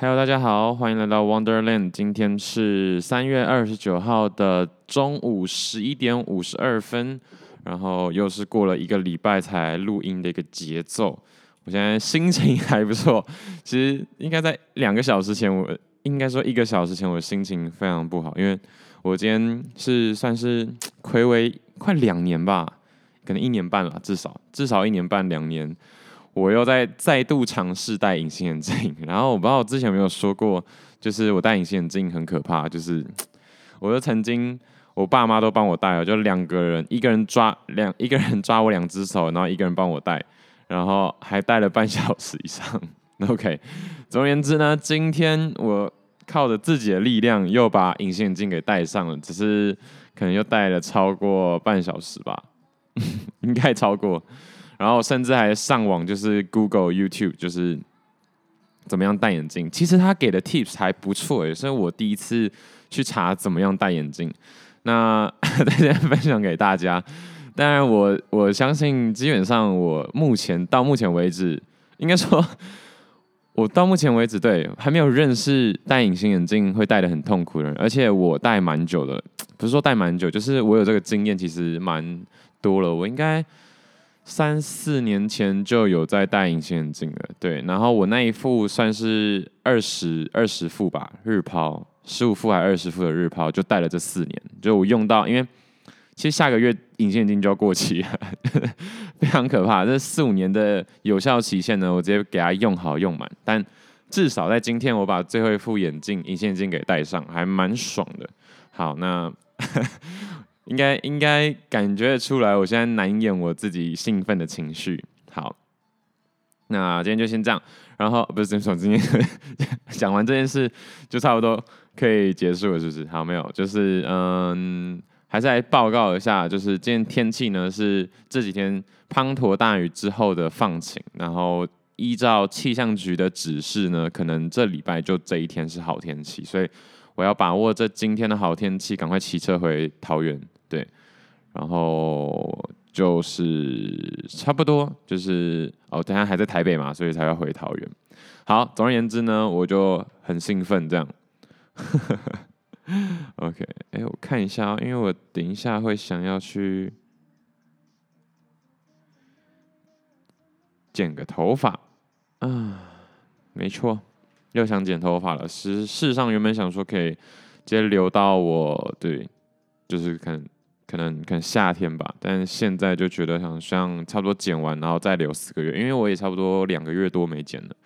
Hello，大家好，欢迎来到 Wonderland。今天是三月二十九号的中午十一点五十二分，然后又是过了一个礼拜才录音的一个节奏。我现在心情还不错，其实应该在两个小时前，我应该说一个小时前，我心情非常不好，因为我今天是算是 睽违快两年吧，可能一年半了，至少至少一年半两年。我又在再度尝试戴隐形眼镜，然后我不知道我之前有没有说过，就是我戴隐形眼镜很可怕，就是 我就曾经我爸妈都帮我戴了，就两个人，一个人抓两 一个人抓我两只手，然后一个人帮我戴，然后还戴了半小时以上。OK，总而言之呢，今天我靠着自己的力量又把隐形眼镜给戴上了，只是可能又戴了超过半小时吧，应该超过。然后甚至还上网，就是 Google、YouTube，就是怎么样戴眼镜。其实他给的 Tips 还不错诶，所以我第一次去查怎么样戴眼镜。那在这边分享给大家。当然我，我我相信，基本上我目前到目前为止，应该说，我到目前为止对还没有认识戴隐形眼镜会戴得很痛苦的人。而且我戴蛮久的，不是说戴蛮久，就是我有这个经验，其实蛮多了。我应该。三四年前就有在戴隐形眼镜了，对，然后我那一副算是二十二十副吧，日抛十五副还二十副的日抛，就戴了这四年，就我用到，因为其实下个月隐形眼镜就要过期了，非常可怕。这四五年的有效期限呢，我直接给它用好用满，但至少在今天我把最后一副眼镜隐形眼镜给戴上，还蛮爽的。好，那。应该应该感觉得出来，我现在难掩我自己兴奋的情绪。好，那今天就先这样，然后不是真说今天 讲完这件事就差不多可以结束了，是不是？好，没有，就是嗯，还是来报告一下，就是今天天气呢是这几天滂沱大雨之后的放晴，然后依照气象局的指示呢，可能这礼拜就这一天是好天气，所以我要把握这今天的好天气，赶快骑车回桃园。对，然后就是差不多，就是哦，等下还在台北嘛，所以才要回桃园。好，总而言之呢，我就很兴奋这样。OK，哎，我看一下，因为我等一下会想要去剪个头发啊，没错，又想剪头发了。事实上，原本想说可以直接留到我对，就是看。可能可能夏天吧，但现在就觉得好像差不多剪完，然后再留四个月，因为我也差不多两个月多没剪了，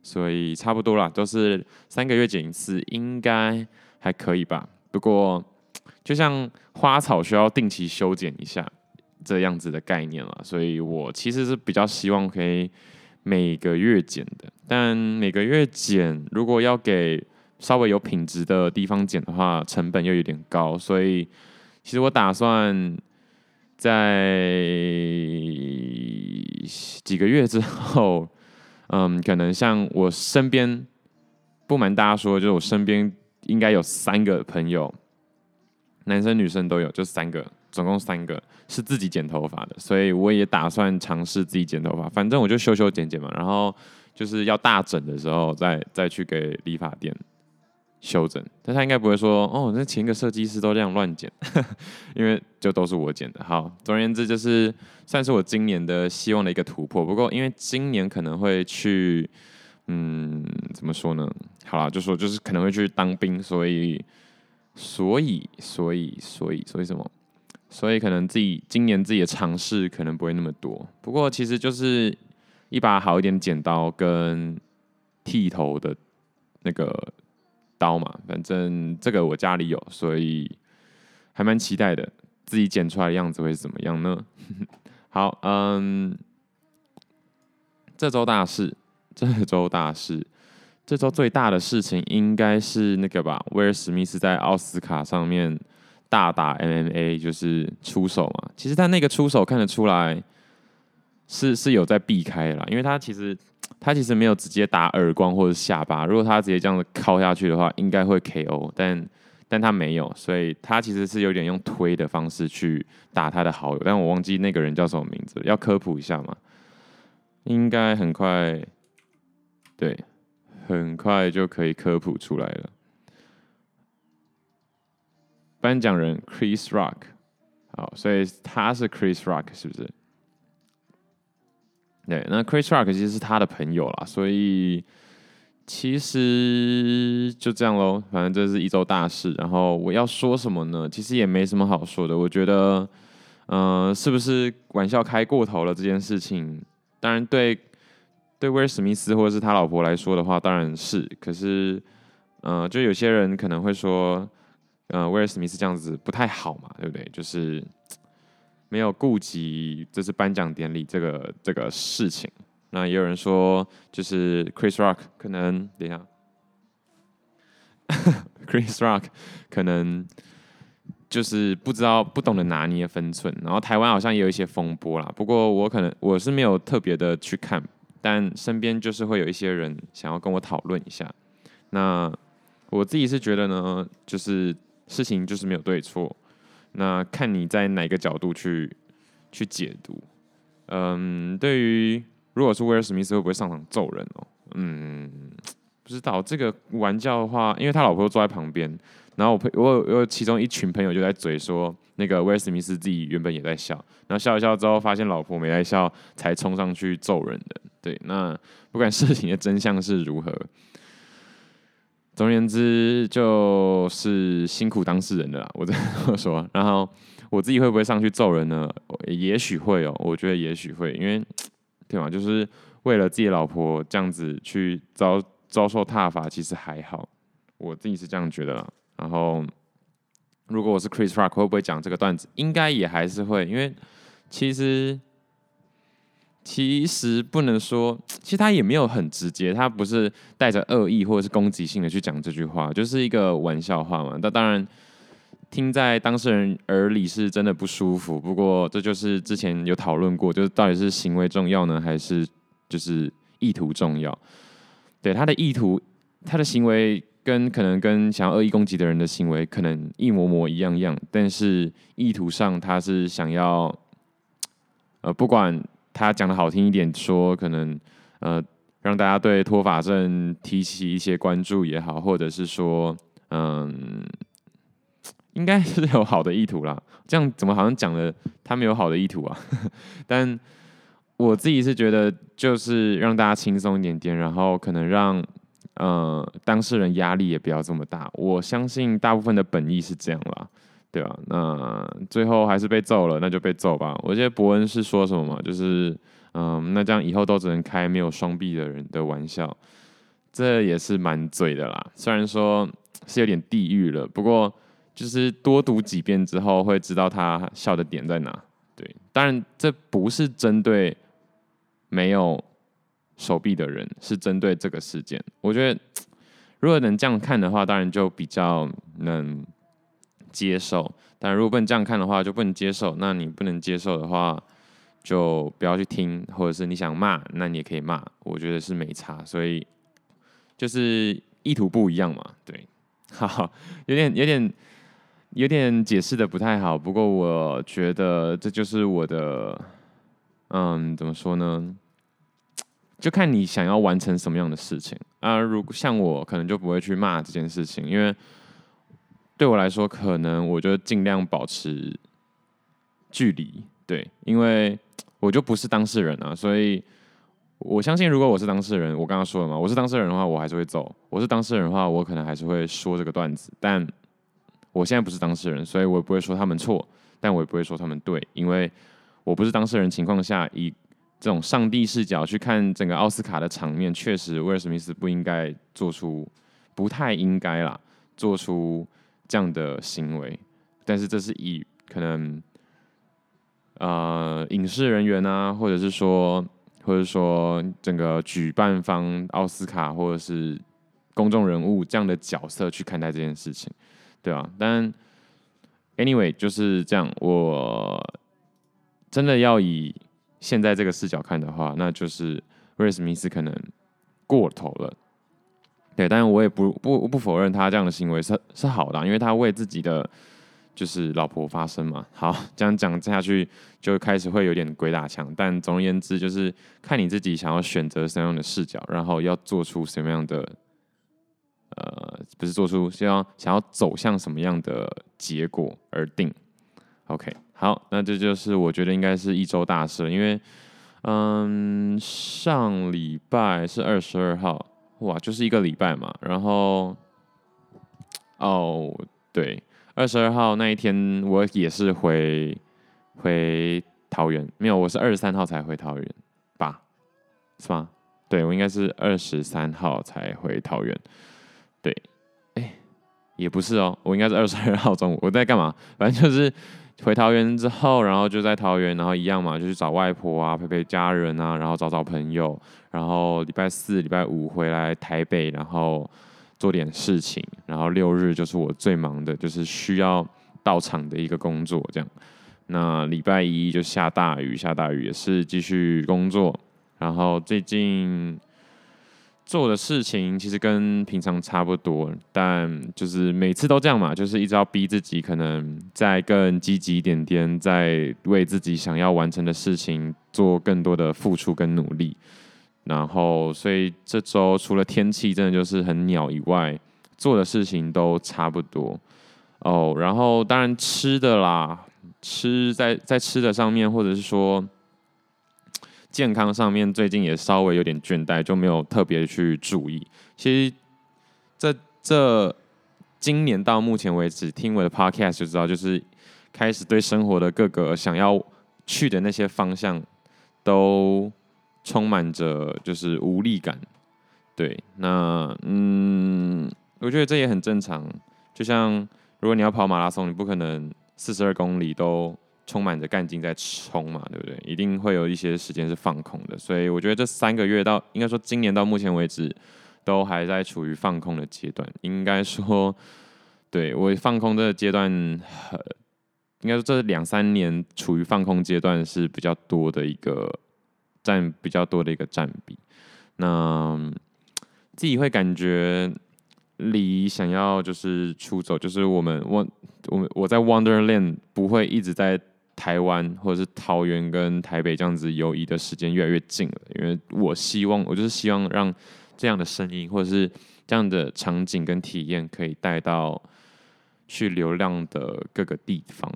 所以差不多啦，都是三个月剪一次，应该还可以吧。不过就像花草需要定期修剪一下这样子的概念了，所以我其实是比较希望可以每个月剪的，但每个月剪如果要给稍微有品质的地方剪的话，成本又有点高，所以。其实我打算在几个月之后，嗯，可能像我身边，不瞒大家说，就是我身边应该有三个朋友，男生女生都有，就三个，总共三个是自己剪头发的，所以我也打算尝试自己剪头发，反正我就修修剪剪嘛，然后就是要大整的时候再再去给理发店。修整，但他应该不会说哦，那前一个设计师都这样乱剪，因为就都是我剪的。好，总而言之就是算是我今年的希望的一个突破。不过因为今年可能会去，嗯，怎么说呢？好啦，就说就是可能会去当兵，所以，所以，所以，所以，所以什么？所以可能自己今年自己的尝试可能不会那么多。不过其实就是一把好一点剪刀跟剃头的那个。刀嘛，反正这个我家里有，所以还蛮期待的。自己剪出来的样子会怎么样呢？好，嗯，这周大事，这周大事，这周最大的事情应该是那个吧？威尔史密斯在奥斯卡上面大打 MMA，就是出手嘛。其实他那个出手看得出来是是有在避开啦，因为他其实。他其实没有直接打耳光或者下巴，如果他直接这样子靠下去的话，应该会 KO，但但他没有，所以他其实是有点用推的方式去打他的好友，但我忘记那个人叫什么名字，要科普一下嘛？应该很快，对，很快就可以科普出来了。颁奖人 Chris Rock，好，所以他是 Chris Rock 是不是？对，那 Chris Rock 其实是他的朋友啦，所以其实就这样喽。反正这是一周大事，然后我要说什么呢？其实也没什么好说的。我觉得，嗯、是不是玩笑开过头了这件事情？当然对，对威尔史密斯或者是他老婆来说的话，当然是。可是，嗯、就有些人可能会说，嗯、威尔史密斯这样子不太好嘛，对不对？就是。没有顾及这是颁奖典礼这个这个事情，那也有人说，就是 Chris Rock 可能等一下，Chris Rock 可能就是不知道不懂得拿捏分寸，然后台湾好像也有一些风波啦。不过我可能我是没有特别的去看，但身边就是会有一些人想要跟我讨论一下。那我自己是觉得呢，就是事情就是没有对错。那看你在哪个角度去去解读，嗯，对于如果是威尔史密斯会不会上场揍人哦？嗯，不知道这个玩笑的话，因为他老婆坐在旁边，然后我朋我我有其中一群朋友就在嘴说，那个威尔史密斯自己原本也在笑，然后笑一笑之后发现老婆没在笑，才冲上去揍人的。对，那不管事情的真相是如何。总而言之，就是辛苦当事人的啦，我这么说。然后我自己会不会上去揍人呢？也许会哦，我觉得也许会，因为对嘛，就是为了自己老婆这样子去遭遭受挞伐，其实还好，我自己是这样觉得。然后，如果我是 Chris Rock，会不会讲这个段子？应该也还是会，因为其实。其实不能说，其实他也没有很直接，他不是带着恶意或者是攻击性的去讲这句话，就是一个玩笑话嘛。那当然，听在当事人耳里是真的不舒服。不过这就是之前有讨论过，就是到底是行为重要呢，还是就是意图重要？对，他的意图，他的行为跟可能跟想要恶意攻击的人的行为可能一模模一样样，但是意图上他是想要，呃，不管。他讲的好听一点，说可能呃让大家对脱发症提起一些关注也好，或者是说嗯，应该是有好的意图啦。这样怎么好像讲的他没有好的意图啊？但我自己是觉得，就是让大家轻松一点点，然后可能让呃当事人压力也不要这么大。我相信大部分的本意是这样啦。对啊，那最后还是被揍了，那就被揍吧。我记得伯恩是说什么嘛，就是嗯，那这样以后都只能开没有双臂的人的玩笑，这也是蛮嘴的啦。虽然说是有点地狱了，不过就是多读几遍之后会知道他笑的点在哪。对，当然这不是针对没有手臂的人，是针对这个事件。我觉得如果能这样看的话，当然就比较能。接受，但如果不能这样看的话，就不能接受。那你不能接受的话，就不要去听，或者是你想骂，那你也可以骂。我觉得是没差，所以就是意图不一样嘛。对，哈哈，有点有点有点解释的不太好。不过我觉得这就是我的，嗯，怎么说呢？就看你想要完成什么样的事情啊。如果像我，可能就不会去骂这件事情，因为。对我来说，可能我就尽量保持距离，对，因为我就不是当事人啊，所以我相信，如果我是当事人，我刚刚说了嘛，我是当事人的话，我还是会走；我是当事人的话，我可能还是会说这个段子。但我现在不是当事人，所以我也不会说他们错，但我也不会说他们对，因为我不是当事人情况下，以这种上帝视角去看整个奥斯卡的场面，确实威尔史密斯不应该做出，不太应该啦，做出。这样的行为，但是这是以可能，呃，影视人员啊，或者是说，或者说整个举办方奥斯卡或者是公众人物这样的角色去看待这件事情，对吧？但 anyway 就是这样，我真的要以现在这个视角看的话，那就是威尔史密斯可能过头了。对，但是我也不不不否认他这样的行为是是好的，因为他为自己的就是老婆发声嘛。好，这样讲下去就开始会有点鬼打墙。但总而言之，就是看你自己想要选择什么样的视角，然后要做出什么样的，呃，不是做出，希望想要走向什么样的结果而定。OK，好，那这就是我觉得应该是一周大事，因为，嗯，上礼拜是二十二号，哇，就是一个礼拜嘛，然后，哦，对。二十二号那一天，我也是回回桃园，没有，我是二十三号才回桃园吧？是吗？对，我应该是二十三号才回桃园。对，哎，也不是哦，我应该是二十二号中午。我在干嘛？反正就是回桃园之后，然后就在桃园，然后一样嘛，就去找外婆啊，陪陪家人啊，然后找找朋友，然后礼拜四、礼拜五回来台北，然后。做点事情，然后六日就是我最忙的，就是需要到场的一个工作，这样。那礼拜一就下大雨，下大雨也是继续工作。然后最近做的事情其实跟平常差不多，但就是每次都这样嘛，就是一直要逼自己，可能再更积极一点点，在为自己想要完成的事情做更多的付出跟努力。然后，所以这周除了天气真的就是很鸟以外，做的事情都差不多哦。然后当然吃的啦，吃在在吃的上面，或者是说健康上面，最近也稍微有点倦怠，就没有特别去注意。其实这这今年到目前为止，听我的 podcast 就知道，就是开始对生活的各个想要去的那些方向都。充满着就是无力感，对，那嗯，我觉得这也很正常。就像如果你要跑马拉松，你不可能四十二公里都充满着干劲在冲嘛，对不对？一定会有一些时间是放空的。所以我觉得这三个月到应该说今年到目前为止，都还在处于放空的阶段。应该说，对，我放空这个阶段，应该说这两三年处于放空阶段是比较多的一个。占比较多的一个占比，那自己会感觉离想要就是出走，就是我们我我我在 Wonderland 不会一直在台湾或者是桃园跟台北这样子游移的时间越来越近了，因为我希望我就是希望让这样的声音或者是这样的场景跟体验可以带到去流浪的各个地方。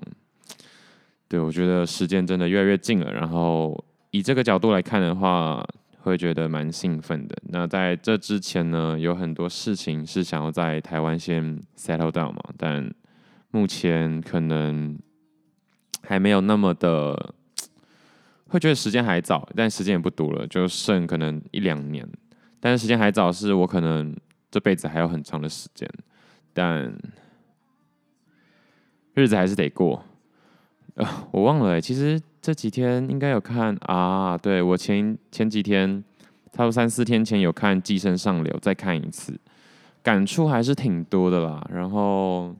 对，我觉得时间真的越来越近了，然后。以这个角度来看的话，会觉得蛮兴奋的。那在这之前呢，有很多事情是想要在台湾先 settle down 嘛，但目前可能还没有那么的，会觉得时间还早，但时间也不多了，就剩可能一两年。但是时间还早，是我可能这辈子还有很长的时间，但日子还是得过。呃，我忘了，其实。这几天应该有看啊，对，我前前几天，差不多三四天前有看《寄生上流》，再看一次，感触还是挺多的啦。然后，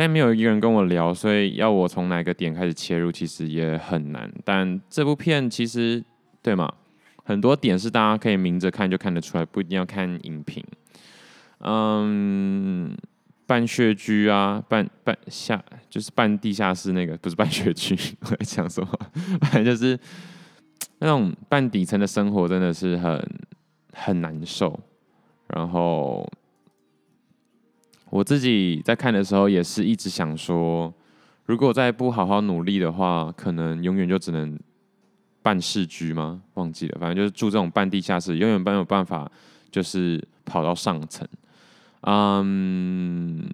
但没有一个人跟我聊，所以要我从哪个点开始切入，其实也很难。但这部片其实对嘛，很多点是大家可以明着看就看得出来，不一定要看影评。嗯。半穴居啊，半半下就是半地下室那个，不是半穴居，我在讲什么？反正就是那种半底层的生活，真的是很很难受。然后我自己在看的时候，也是一直想说，如果再不好好努力的话，可能永远就只能半市居吗？忘记了，反正就是住这种半地下室，永远没有办法，就是跑到上层。嗯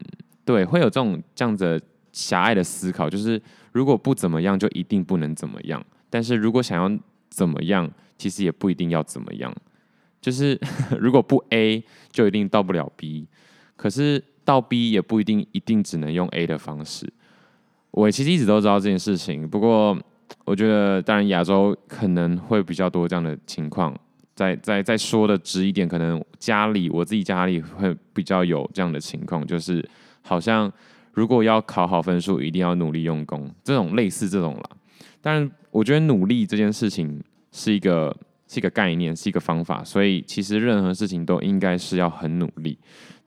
对，会有这种这样子狭隘的思考，就是如果不怎么样，就一定不能怎么样。但是如果想要怎么样，其实也不一定要怎么样。就是 如果不 A，就一定到不了 B。可是到 B 也不一定一定只能用 A 的方式。我其实一直都知道这件事情，不过我觉得，当然亚洲可能会比较多这样的情况。再再再说的直一点，可能家里我自己家里会比较有这样的情况，就是好像如果要考好分数，一定要努力用功，这种类似这种啦。但我觉得努力这件事情是一个是一个概念，是一个方法，所以其实任何事情都应该是要很努力。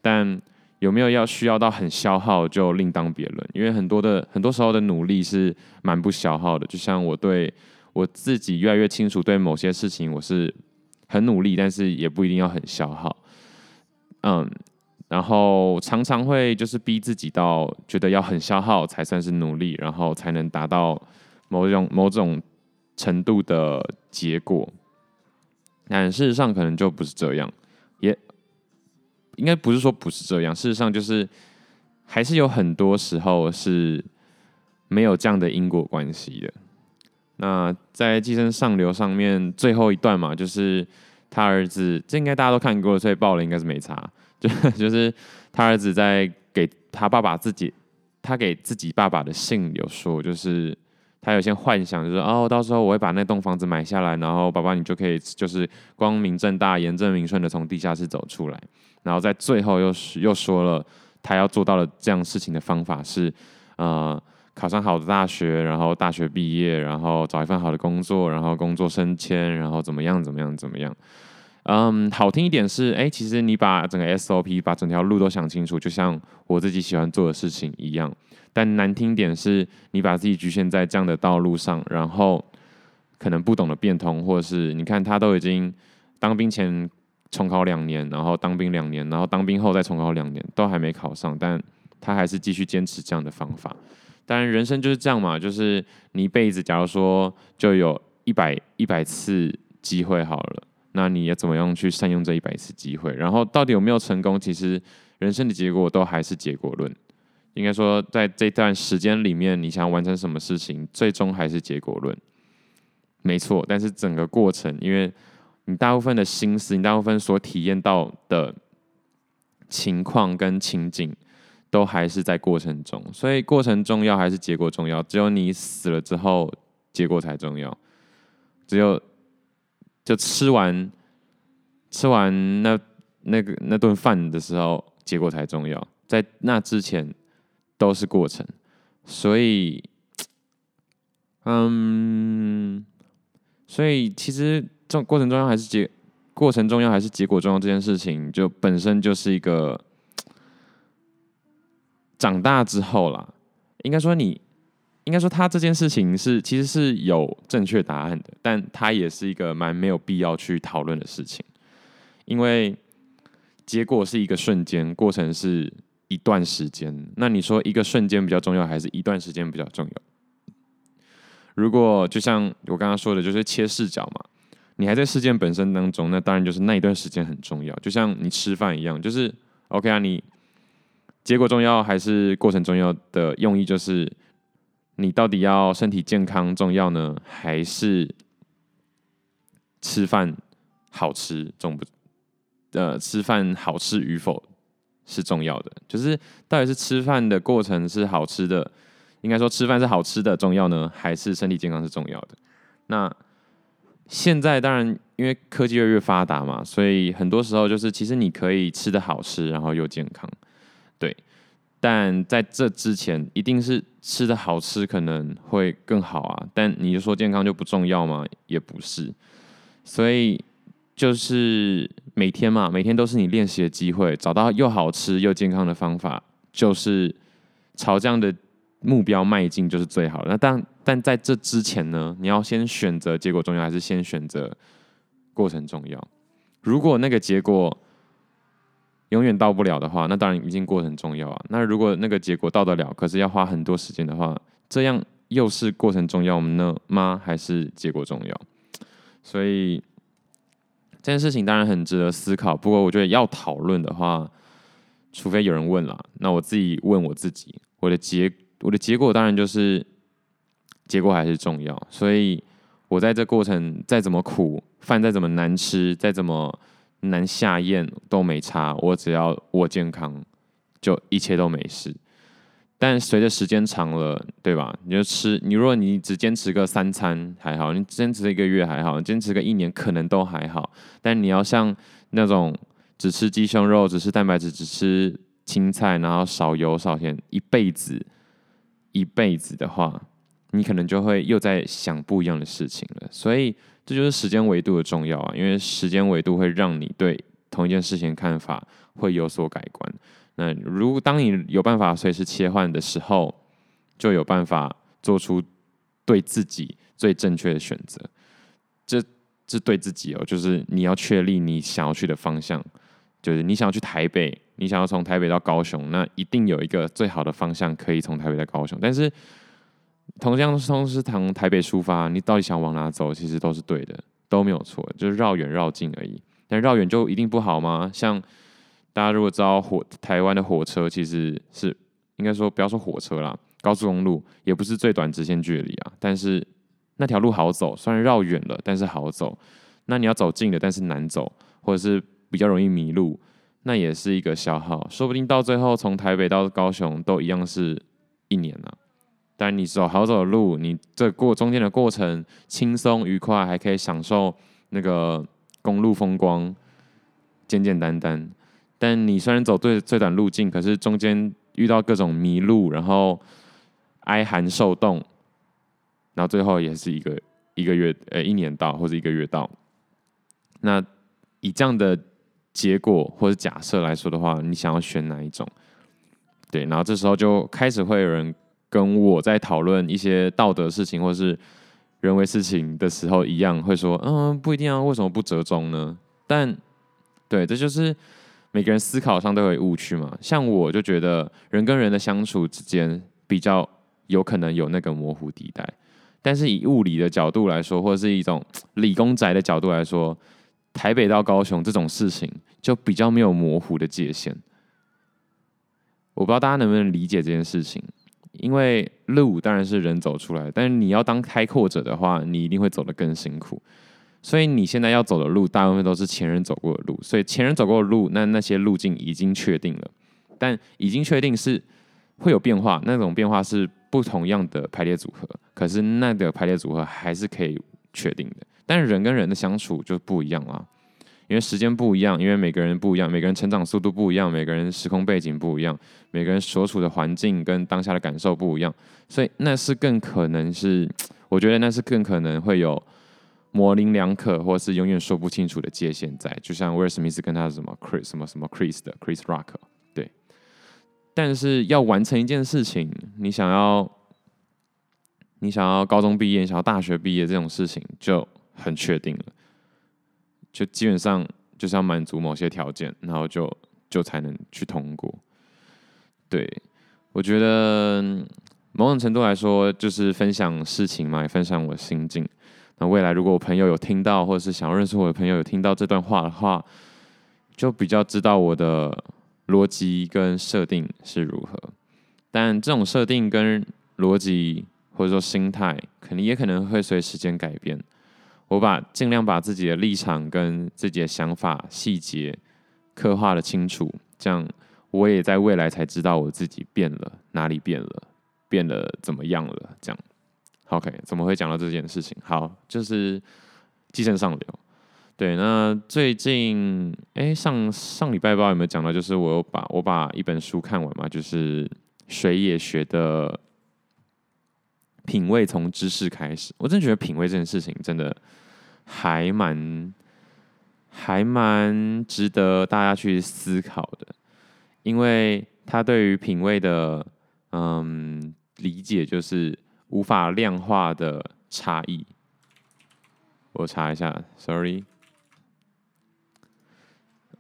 但有没有要需要到很消耗，就另当别论。因为很多的很多时候的努力是蛮不消耗的。就像我对我自己越来越清楚，对某些事情我是很努力，但是也不一定要很消耗。嗯，然后常常会就是逼自己到觉得要很消耗才算是努力，然后才能达到某种某种程度的结果。但事实上可能就不是这样，应该不是说不是这样。事实上就是还是有很多时候是没有这样的因果关系的。那在《寄生上流》上面最后一段嘛，就是他儿子，这应该大家都看过，所以爆了应该是没差。就就是他儿子在给他爸爸自己，他给自己爸爸的信有说，就是。他有些幻想，就是哦，到时候我会把那栋房子买下来，然后爸爸你就可以就是光明正大、严正名顺的从地下室走出来。然后在最后又又说了，他要做到的这样事情的方法是，呃，考上好的大学，然后大学毕业，然后找一份好的工作，然后工作升迁，然后怎么样怎么样怎么样。嗯，好听一点是，哎，其实你把整个 SOP，把整条路都想清楚，就像我自己喜欢做的事情一样。但难听点是，你把自己局限在这样的道路上，然后可能不懂得变通，或者是你看他都已经当兵前重考两年，然后当兵两年，然后当兵后再重考两年，都还没考上，但他还是继续坚持这样的方法。当然，人生就是这样嘛，就是你一辈子，假如说就有一百一百次机会好了，那你要怎么样去善用这一百次机会？然后到底有没有成功？其实人生的结果都还是结果论。应该说，在这段时间里面，你想完成什么事情，最终还是结果论，没错。但是整个过程，因为你大部分的心思，你大部分所体验到的情况跟情景，都还是在过程中。所以，过程重要还是结果重要？只有你死了之后，结果才重要。只有就吃完吃完那那个那顿饭的时候，结果才重要。在那之前。都是过程，所以，嗯，所以其实这过程重要还是结过程重要还是结果重要这件事情，就本身就是一个长大之后啦，应该说你，应该说他这件事情是其实是有正确答案的，但他也是一个蛮没有必要去讨论的事情，因为结果是一个瞬间，过程是。一段时间，那你说一个瞬间比较重要，还是一段时间比较重要？如果就像我刚刚说的，就是切视角嘛，你还在事件本身当中，那当然就是那一段时间很重要。就像你吃饭一样，就是 OK 啊，你结果重要还是过程重要的用意，就是你到底要身体健康重要呢，还是吃饭好吃重不？呃，吃饭好吃与否？是重要的，就是到底是吃饭的过程是好吃的，应该说吃饭是好吃的重要呢，还是身体健康是重要的？那现在当然因为科技越来越发达嘛，所以很多时候就是其实你可以吃的好吃，然后又健康，对。但在这之前，一定是吃的好吃可能会更好啊。但你就说健康就不重要吗？也不是，所以。就是每天嘛，每天都是你练习的机会，找到又好吃又健康的方法，就是朝这样的目标迈进，就是最好的。那当但在这之前呢，你要先选择结果重要，还是先选择过程重要？如果那个结果永远到不了的话，那当然一定过程重要啊。那如果那个结果到得了，可是要花很多时间的话，这样又是过程重要呢吗？还是结果重要？所以。这件事情当然很值得思考，不过我觉得要讨论的话，除非有人问了，那我自己问我自己，我的结我的结果当然就是结果还是重要，所以我在这过程再怎么苦，饭再怎么难吃，再怎么难下咽都没差，我只要我健康，就一切都没事。但随着时间长了，对吧？你就吃，你如果你只坚持个三餐还好，你坚持一个月还好，你坚持个一年可能都还好。但你要像那种只吃鸡胸肉、只吃蛋白质、只吃青菜，然后少油少盐，一辈子一辈子的话，你可能就会又在想不一样的事情了。所以这就是时间维度的重要啊，因为时间维度会让你对同一件事情看法会有所改观。那如果当你有办法随时切换的时候，就有办法做出对自己最正确的选择。这这对自己哦，就是你要确立你想要去的方向，就是你想要去台北，你想要从台北到高雄，那一定有一个最好的方向可以从台北到高雄。但是同样都是从台北出发，你到底想往哪走，其实都是对的，都没有错，就是绕远绕近而已。但绕远就一定不好吗？像大家如果知道火台湾的火车，其实是应该说不要说火车啦，高速公路也不是最短直线距离啊。但是那条路好走，虽然绕远了，但是好走。那你要走近的，但是难走，或者是比较容易迷路，那也是一个消耗。说不定到最后从台北到高雄都一样是一年啊。但你走好走的路，你这过中间的过程轻松愉快，还可以享受那个公路风光，简简单单。但你虽然走最最短路径，可是中间遇到各种迷路，然后挨寒受冻，然后最后也是一个一个月呃一年到或者一个月到。那以这样的结果或者假设来说的话，你想要选哪一种？对，然后这时候就开始会有人。跟我在讨论一些道德事情或是人为事情的时候一样，会说，嗯，不一定啊，为什么不折中呢？但对，这就是每个人思考上都有误区嘛。像我就觉得人跟人的相处之间比较有可能有那个模糊地带，但是以物理的角度来说，或者是一种理工宅的角度来说，台北到高雄这种事情就比较没有模糊的界限。我不知道大家能不能理解这件事情。因为路当然是人走出来，但是你要当开阔者的话，你一定会走得更辛苦。所以你现在要走的路，大部分都是前人走过的路。所以前人走过的路，那那些路径已经确定了，但已经确定是会有变化。那种变化是不同样的排列组合，可是那个排列组合还是可以确定的。但是人跟人的相处就不一样了。因为时间不一样，因为每个人不一样，每个人成长速度不一样，每个人时空背景不一样，每个人所处的环境跟当下的感受不一样，所以那是更可能是，我觉得那是更可能会有模棱两可，或是永远说不清楚的界限在。就像威尔史密斯跟他什么 Chris 什么什么 Chris 的 Chris Rock，对。但是要完成一件事情，你想要，你想要高中毕业，想要大学毕业这种事情就很确定了。就基本上就是要满足某些条件，然后就就才能去通过。对，我觉得某种程度来说，就是分享事情嘛，也分享我心境。那未来如果我朋友有听到，或者是想要认识我的朋友有听到这段话的话，就比较知道我的逻辑跟设定是如何。但这种设定跟逻辑或者说心态，肯定也可能会随时间改变。我把尽量把自己的立场跟自己的想法细节刻画的清楚，这样我也在未来才知道我自己变了，哪里变了，变得怎么样了。这样，OK，怎么会讲到这件事情？好，就是寄生上流。对，那最近哎，上上礼拜不知道有没有讲到，就是我有把我把一本书看完嘛，就是水野学的。品味从知识开始，我真觉得品味这件事情真的还蛮还蛮值得大家去思考的，因为他对于品味的嗯理解就是无法量化的差异。我查一下，sorry，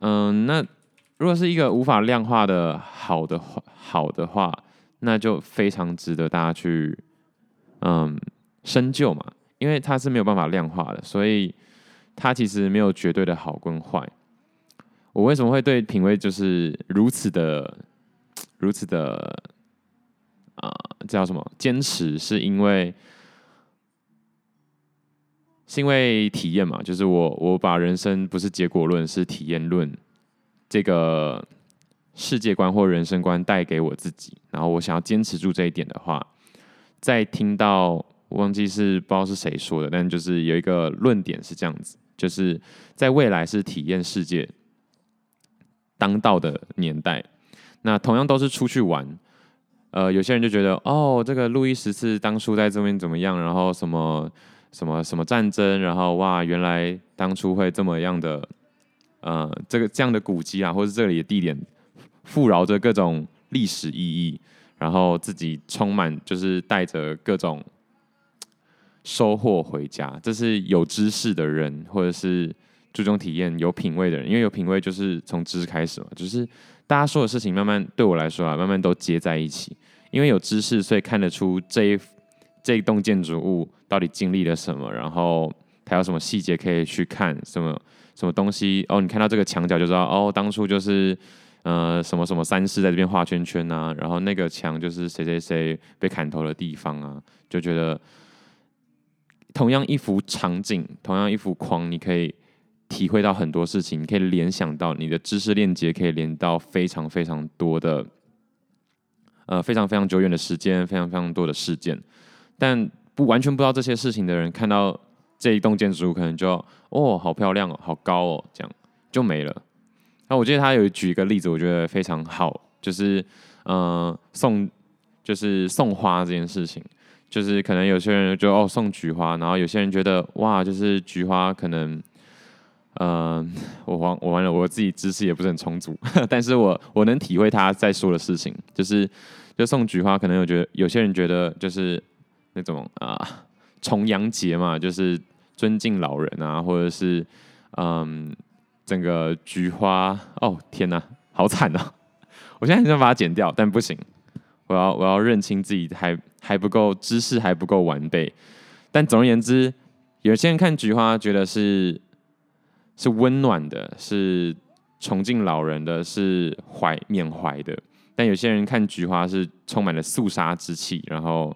嗯，那如果是一个无法量化的好的话，好的话，那就非常值得大家去。嗯，深究嘛，因为它是没有办法量化的，所以它其实没有绝对的好跟坏。我为什么会对品味就是如此的、如此的啊、呃，叫什么坚持？是因为是因为体验嘛，就是我我把人生不是结果论，是体验论这个世界观或人生观带给我自己，然后我想要坚持住这一点的话。在听到我忘记是不知道是谁说的，但就是有一个论点是这样子，就是在未来是体验世界当道的年代。那同样都是出去玩，呃，有些人就觉得哦，这个路易十四当初在这边怎么样，然后什么什么什么战争，然后哇，原来当初会这么样的，呃，这个这样的古迹啊，或是这里的地点富饶着各种历史意义，然后自己充满就是带着各种收获回家。这是有知识的人，或者是注重体验、有品味的人。因为有品味就是从知识开始嘛，就是大家说的事情慢慢对我来说啊，慢慢都接在一起。因为有知识，所以看得出这一这一栋建筑物到底经历了什么，然后它有什么细节可以去看，什么什么东西哦，你看到这个墙角就知道哦，当初就是呃什么什么三世在这边画圈圈啊，然后那个墙就是谁谁谁被砍头的地方啊，就觉得同样一幅场景，同样一幅框，你可以体会到很多事情，你可以联想到你的知识链接可以连到非常非常多的。呃，非常非常久远的时间，非常非常多的事件，但不完全不知道这些事情的人，看到这一栋建筑物，可能就哦，好漂亮哦，好高哦，这样就没了。那我记得他有举一个例子，我觉得非常好，就是呃送，就是送花这件事情，就是可能有些人就哦送菊花，然后有些人觉得哇，就是菊花可能。呃，我完我完了，我自己知识也不是很充足，但是我我能体会他在说的事情，就是就送菊花，可能有觉得有些人觉得就是那种啊、重阳节嘛，就是尊敬老人啊，或者是嗯整个菊花，哦天哪，好惨啊！我现在很想把它剪掉，但不行，我要我要认清自己还还不够知识还不够完备，但总而言之，有些人看菊花觉得是。是温暖的，是崇敬老人的，是怀缅怀的。但有些人看菊花是充满了肃杀之气，然后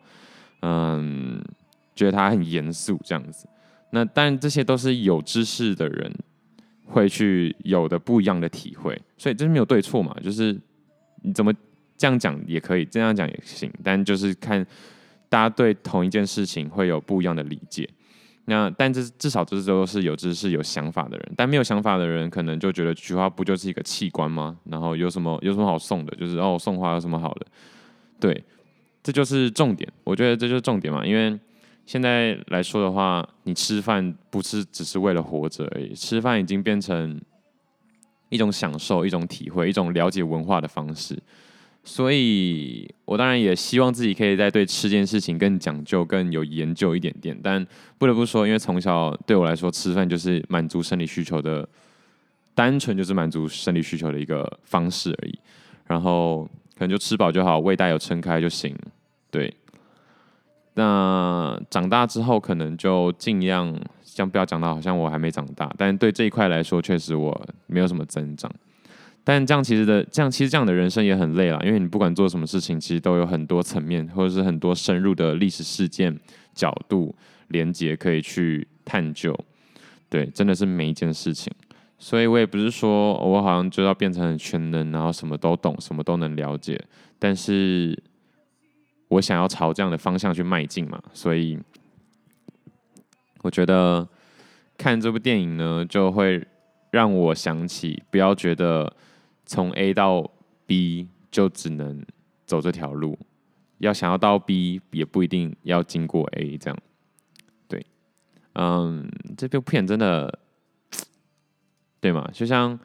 嗯，觉得它很严肃这样子。那但这些都是有知识的人会去有的不一样的体会，所以这是没有对错嘛，就是你怎么这样讲也可以，这样讲也行，但就是看大家对同一件事情会有不一样的理解。那但这至少这都是有知识、有想法的人，但没有想法的人可能就觉得菊花不就是一个器官吗？然后有什么有什么好送的？就是哦，送花有什么好的？对，这就是重点。我觉得这就是重点嘛，因为现在来说的话，你吃饭不是只是为了活着而已，吃饭已经变成一种享受、一种体会、一种了解文化的方式。所以，我当然也希望自己可以再对吃这件事情更讲究、更有研究一点点。但不得不说，因为从小对我来说，吃饭就是满足生理需求的，单纯就是满足生理需求的一个方式而已。然后可能就吃饱就好，胃袋有撑开就行。对。那长大之后，可能就尽量，像不要讲到好像我还没长大，但对这一块来说，确实我没有什么增长。但这样其实的这样其实这样的人生也很累了，因为你不管做什么事情，其实都有很多层面，或者是很多深入的历史事件角度连接可以去探究。对，真的是每一件事情，所以我也不是说我好像就要变成全能，然后什么都懂，什么都能了解。但是我想要朝这样的方向去迈进嘛，所以我觉得看这部电影呢，就会让我想起，不要觉得。从 A 到 B 就只能走这条路，要想要到 B 也不一定要经过 A 这样。对，嗯，这部片真的，对吗？就像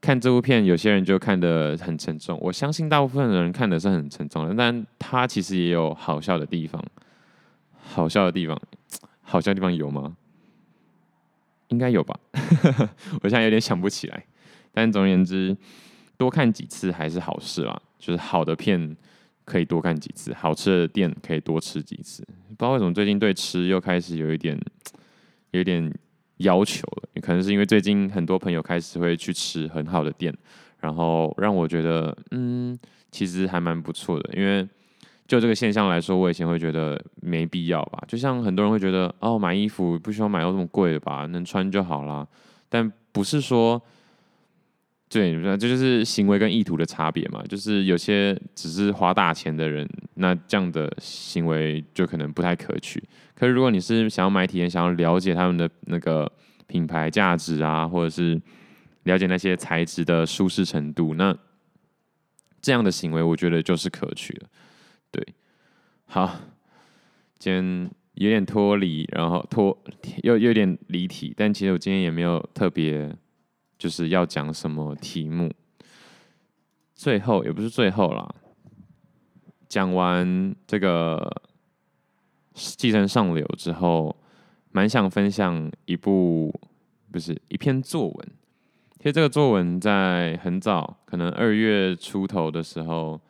看这部片，有些人就看得很沉重。我相信大部分人看的是很沉重的，但他其实也有好笑的地方。好笑的地方，好笑的地方有吗？应该有吧。我现在有点想不起来。但总而言之，多看几次还是好事啦。就是好的片可以多看几次，好吃的店可以多吃几次。不知道为什么最近对吃又开始有一点，有一点要求了。可能是因为最近很多朋友开始会去吃很好的店，然后让我觉得，嗯，其实还蛮不错的。因为就这个现象来说，我以前会觉得没必要吧。就像很多人会觉得，哦，买衣服不需要买到这么贵的吧，能穿就好啦。但不是说。对，这就是行为跟意图的差别嘛。就是有些只是花大钱的人，那这样的行为就可能不太可取。可是如果你是想要买体验，想要了解他们的那个品牌价值啊，或者是了解那些材质的舒适程度，那这样的行为我觉得就是可取的。对，好，今天有点脱离，然后脱又有点离题，但其实我今天也没有特别。就是要讲什么题目，最后也不是最后啦，讲完这个继承上流之后，蛮想分享一部不是一篇作文。其实这个作文在很早，可能二月出头的时候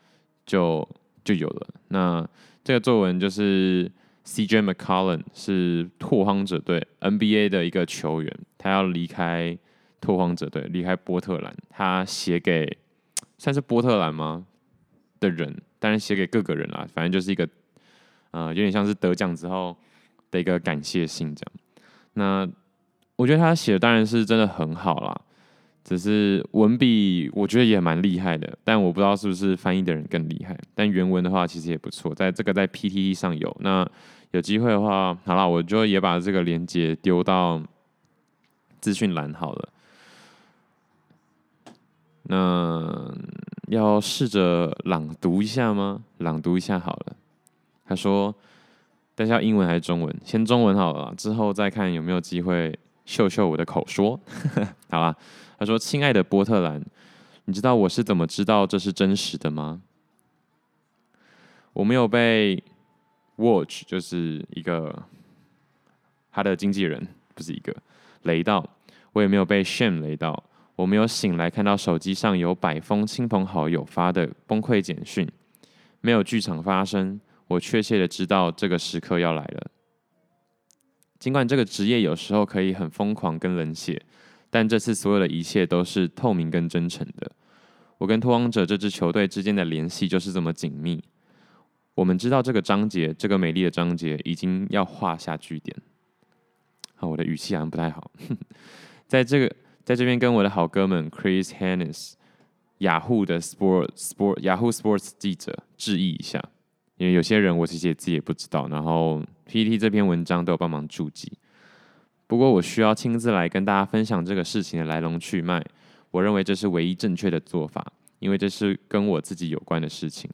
就就有了。那这个作文就是 CJ McCollum 是拓荒者队 NBA 的一个球员，他要离开拓荒者队，离开波特兰。他写给 算是波特兰吗的人，当然写给各个人啦，反正就是一个呃有点像是得奖之后的一个感谢信这样。那我觉得他写的当然是真的很好啦。只是文笔，我觉得也蛮厉害的，但我不知道是不是翻译的人更厉害。但原文的话，其实也不错，在这个在 PTT 上有。那有机会的话，好了，我就也把这个链接丢到资讯栏好了。那要试着朗读一下吗？朗读一下好了。他说，但是要英文还是中文？先中文好了，之后再看有没有机会秀秀我的口说。好了。他说：“亲爱的波特兰，你知道我是怎么知道这是真实的吗？我没有被 Watch 就是一个他的经纪人，不是一个雷到，我也没有被 Shame 雷到，我没有醒来看到手机上有百封亲朋好友发的崩溃简讯，没有剧场发生，我确切的知道这个时刻要来了。尽管这个职业有时候可以很疯狂跟冷血。”但这次所有的一切都是透明跟真诚的。我跟拓荒者这支球队之间的联系就是这么紧密。我们知道这个章节，这个美丽的章节已经要画下句点。好，我的语气好像不太好。在这个，在这边跟我的好哥们 Chris Hannes，雅虎的 Sport Sport Yahoo Sports 记者致意一下，因为有些人我其实也自己也不知道。然后 PPT 这篇文章都有帮忙注记。不过我需要亲自来跟大家分享这个事情的来龙去脉。我认为这是唯一正确的做法，因为这是跟我自己有关的事情。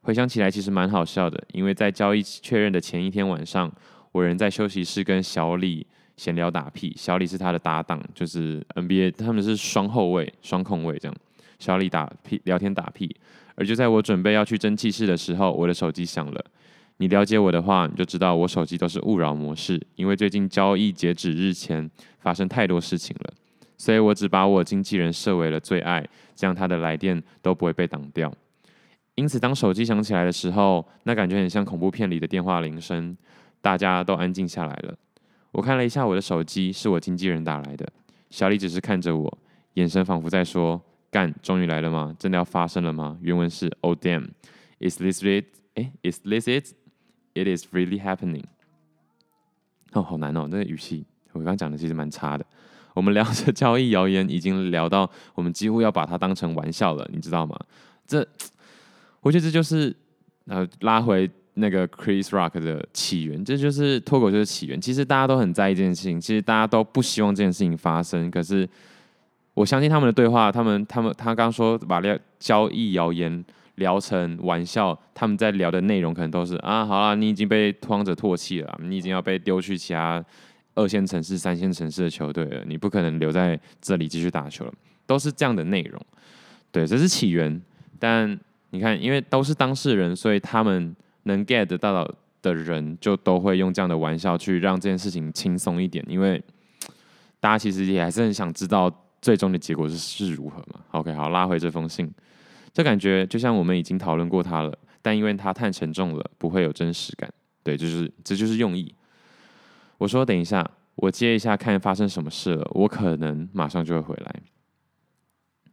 回想起来，其实蛮好笑的，因为在交易确认的前一天晚上，我人在休息室跟小李闲聊打屁。小李是他的搭档，就是 NBA，他们是双后卫、双控卫这样。小李打屁聊天打屁，而就在我准备要去蒸汽室的时候，我的手机响了。你了解我的话，你就知道我手机都是勿扰模式，因为最近交易截止日前发生太多事情了，所以我只把我经纪人设为了最爱，这样他的来电都不会被挡掉。因此，当手机响起来的时候，那感觉很像恐怖片里的电话铃声，大家都安静下来了。我看了一下我的手机，是我经纪人打来的。小李只是看着我，眼神仿佛在说：“干，终于来了吗？真的要发生了吗？”原文是：“Oh damn, is this it? 诶，is this it?” It is really happening。哦，好难哦，那个语气，我刚刚讲的其实蛮差的。我们聊着交易谣言，已经聊到我们几乎要把它当成玩笑了，你知道吗？这，我觉得这就是呃拉回那个 Chris Rock 的起源，这就是脱口秀的起源。其实大家都很在意这件事情，其实大家都不希望这件事情发生。可是我相信他们的对话，他们他们他刚说把聊交易谣言。聊成玩笑，他们在聊的内容可能都是啊，好了，你已经被拓荒者唾弃了，你已经要被丢去其他二线城市、三线城市的球队了，你不可能留在这里继续打球了，都是这样的内容。对，这是起源。但你看，因为都是当事人，所以他们能 get 到的人，就都会用这样的玩笑去让这件事情轻松一点。因为大家其实也还是很想知道最终的结果是是如何嘛。OK，好，拉回这封信。这感觉就像我们已经讨论过它了，但因为它太沉重了，不会有真实感。对，就是这就是用意。我说等一下，我接一下看发生什么事了，我可能马上就会回来。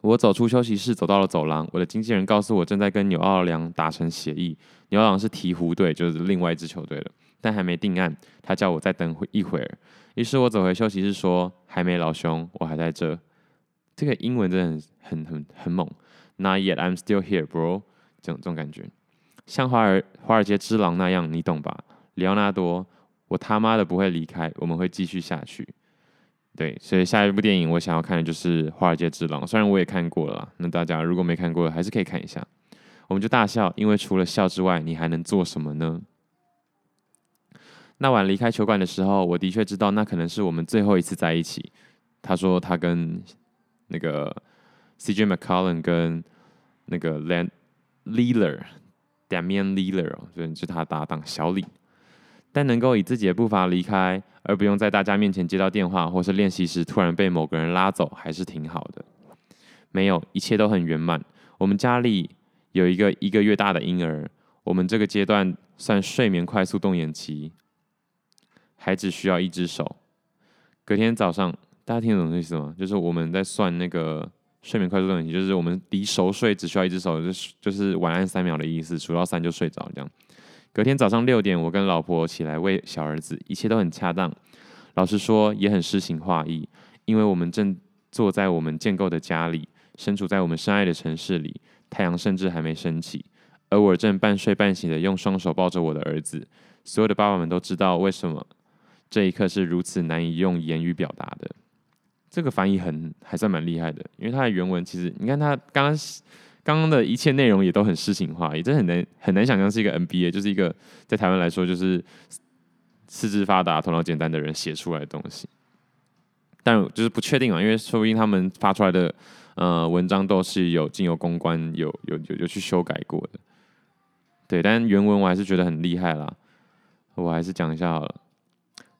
我走出休息室，走到了走廊。我的经纪人告诉我正在跟纽奥良达成协议，牛郎是鹈鹕队，就是另外一支球队了，但还没定案。他叫我再等会一会儿。于是我走回休息室说：“还没，老兄，我还在这。”这个英文真的很很很很猛。Not yet, I'm still here, bro。这种这种感觉，像华尔华尔街之狼那样，你懂吧？里奥纳多，我他妈的不会离开，我们会继续下去。对，所以下一部电影我想要看的就是《华尔街之狼》，虽然我也看过了，那大家如果没看过，还是可以看一下。我们就大笑，因为除了笑之外，你还能做什么呢？那晚离开球馆的时候，我的确知道那可能是我们最后一次在一起。他说他跟那个。CJ McCollum 跟那个 Land Lillard，Damian Lillard，所以就是他搭档小李。但能够以自己的步伐离开，而不用在大家面前接到电话，或是练习时突然被某个人拉走，还是挺好的。没有，一切都很圆满。我们家里有一个一个月大的婴儿，我们这个阶段算睡眠快速动眼期，还只需要一只手。隔天早上，大家听得懂这意思吗？就是我们在算那个睡眠快速动眼期，就是我们离熟睡只需要一只手，就是就是晚安三秒的意思，数到三就睡着这样。隔天早上六点，我跟老婆起来喂小儿子，一切都很恰当。老实说，也很诗情画意，因为我们正坐在我们建构的家里，身处在我们深爱的城市里，太阳甚至还没升起，而我正半睡半醒的用双手抱着我的儿子。所有的爸爸们都知道为什么这一刻是如此难以用言语表达的。这个翻译很还算蛮厉害的，因为它的原文其实，你看他刚刚。刚刚的一切内容也都很诗情画意，这很难很难想象是一个 MBA，就是一个在台湾来说就是四肢发达、头脑简单的人写出来的东西。但就是不确定啊，因为说不定他们发出来的呃文章都是有经由公关、有有有有去修改过的。对，但原文我还是觉得很厉害啦。我还是讲一下好了。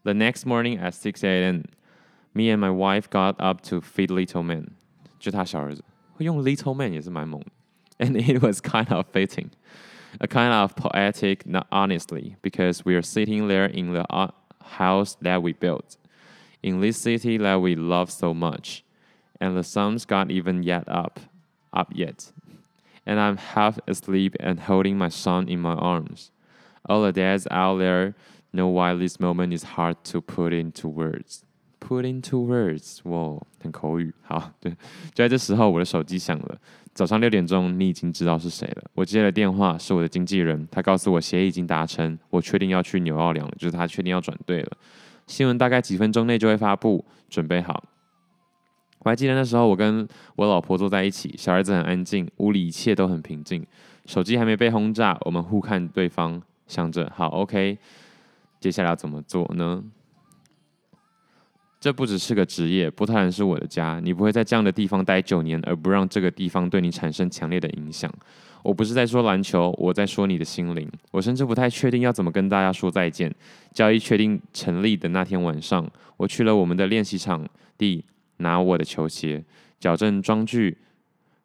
The next morning at 6 a.m., me and my wife got up to feed little man，就他小儿子。会用 little man 也是蛮猛的，and it was kind of fitting, a kind of poetic, not honestly, because we are sitting there in the house that we built, in this city that we love so much, and the sun's not even yet up, up yet, and I'm half asleep and holding my son in my arms. All the dads out there know why this moment is hard to put into words. Put into words，哇，很口语。好，对，就在这时候，我的手机响了。早上六点钟，你已经知道是谁了。我接了电话，是我的经纪人，他告诉我协议已经达成，我确定要去纽奥良了，就是他确定要转队了。新闻大概几分钟内就会发布，准备好。 我还记得那时候，我跟我老婆坐在一起，小孩子很安静，屋里一切都很平静，手机还没被轰炸，我们互看对方，想着好，OK，接下来要怎么做呢？这不只是个职业，波特兰是我的家。你不会在这样的地方待九年，而不让这个地方对你产生强烈的影响。我不是在说篮球，我在说你的心灵。我甚至不太确定要怎么跟大家说再见。交易确定成立的那天晚上，我去了我们的练习场地，拿我的球鞋、矫正装具